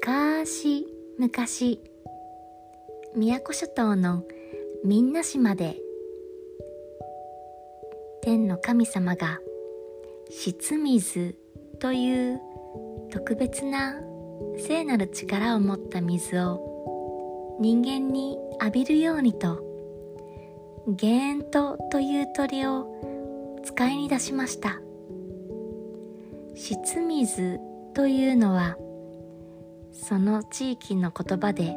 昔昔宮古諸島の民奈島で天の神様が質水という特別な聖なる力を持った水を人間に浴びるようにとゲーントという鳥を使いに出しました。質水というのはその地域の言葉で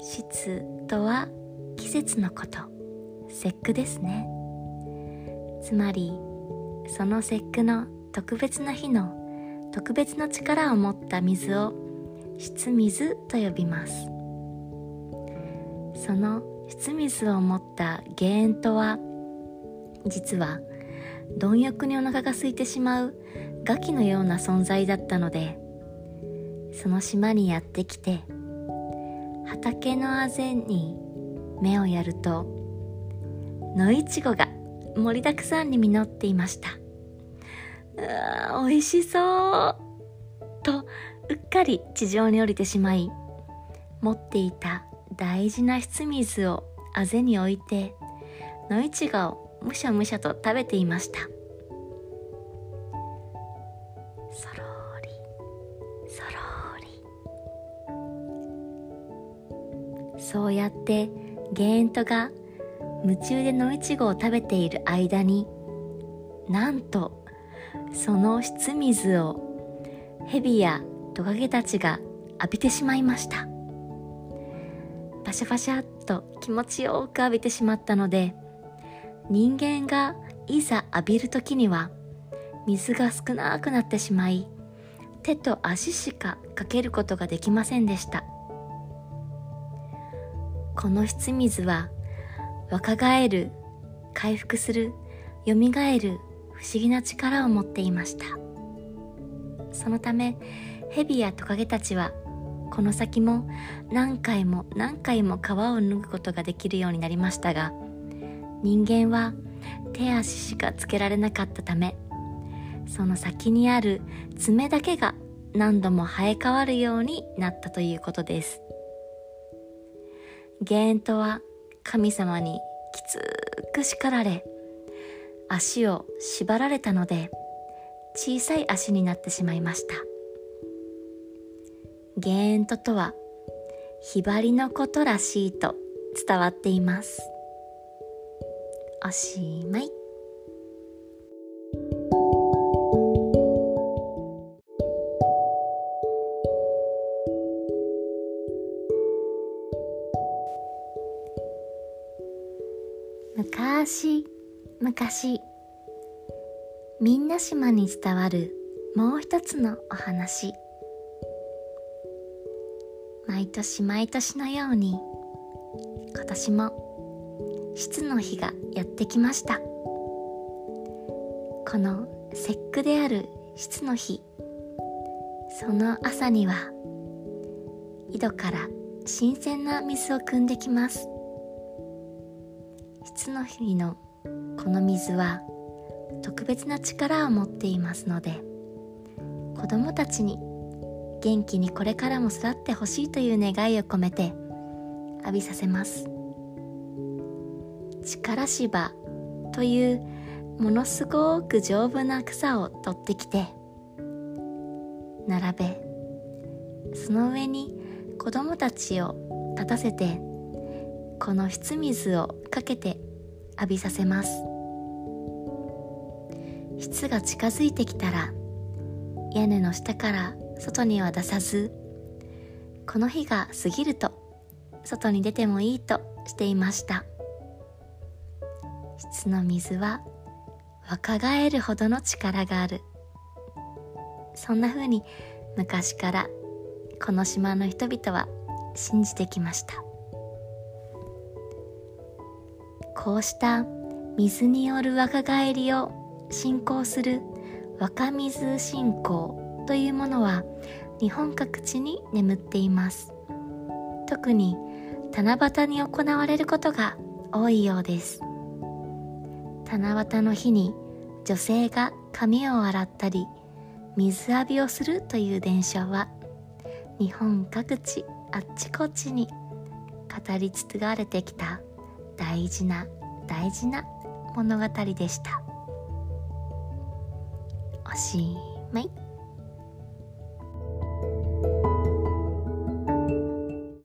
質とは季節のこと節句ですね。つまりその節句の特別な日の特別な力を持った水を質水と呼びます。その質水を持った原因とは実は貪欲にお腹が空いてしまうガキのような存在だったのでその島にやってきて畑のあぜに目をやると野いちごが盛りだくさんに実っていました。うわ美味しそうとうっかり地上に降りてしまい持っていた大事な質水をあぜに置いて野いちごをむしゃむしゃと食べていました。そろそうやってゲーントが夢中で野いちごを食べている間になんとその質水を蛇やトカゲたちが浴びてしまいました。パシャパシャっと気持ちよく浴びてしまったので人間がいざ浴びる時には水が少なくなってしまい手と足しかかけることができませんでした。この質水は若返る回復するよみがえる不思議な力を持っていました。そのため蛇やトカゲたちはこの先も何回も何回も皮を脱ぐことができるようになりましたが人間は手足しかつけられなかったためその先にある爪だけが何度も生え変わるようになったということです。ゲーントは神様にきつく叱られ足を縛られたので小さい足になってしまいました。ゲーントとはひばりのことらしいと伝わっています。おしまい。昔昔みんな島に伝わるもう一つのお話。毎年毎年のように今年も質の日がやってきました。この節句である質の日その朝には井戸から新鮮な水を汲んできます。質の日のこの水は特別な力を持っていますので子供たちに元気にこれからも育ってほしいという願いを込めて浴びさせます。力芝というものすごく丈夫な草を取ってきて並べその上に子供たちを立たせてこの質水をかけて浴びさせます。質が近づいてきたら屋根の下から外には出さずこの日が過ぎると外に出てもいいとしていました。質の水は若返るほどの力がある。そんな風に昔からこの島の人々は信じてきました。こうした水による若返りを信仰する若水信仰というものは日本各地に眠っています。特に七夕に行われることが多いようです。七夕の日に女性が髪を洗ったり水浴びをするという伝承は日本各地あっちこっちに語り継がれてきた。大事な大事な物語でした。おしまい。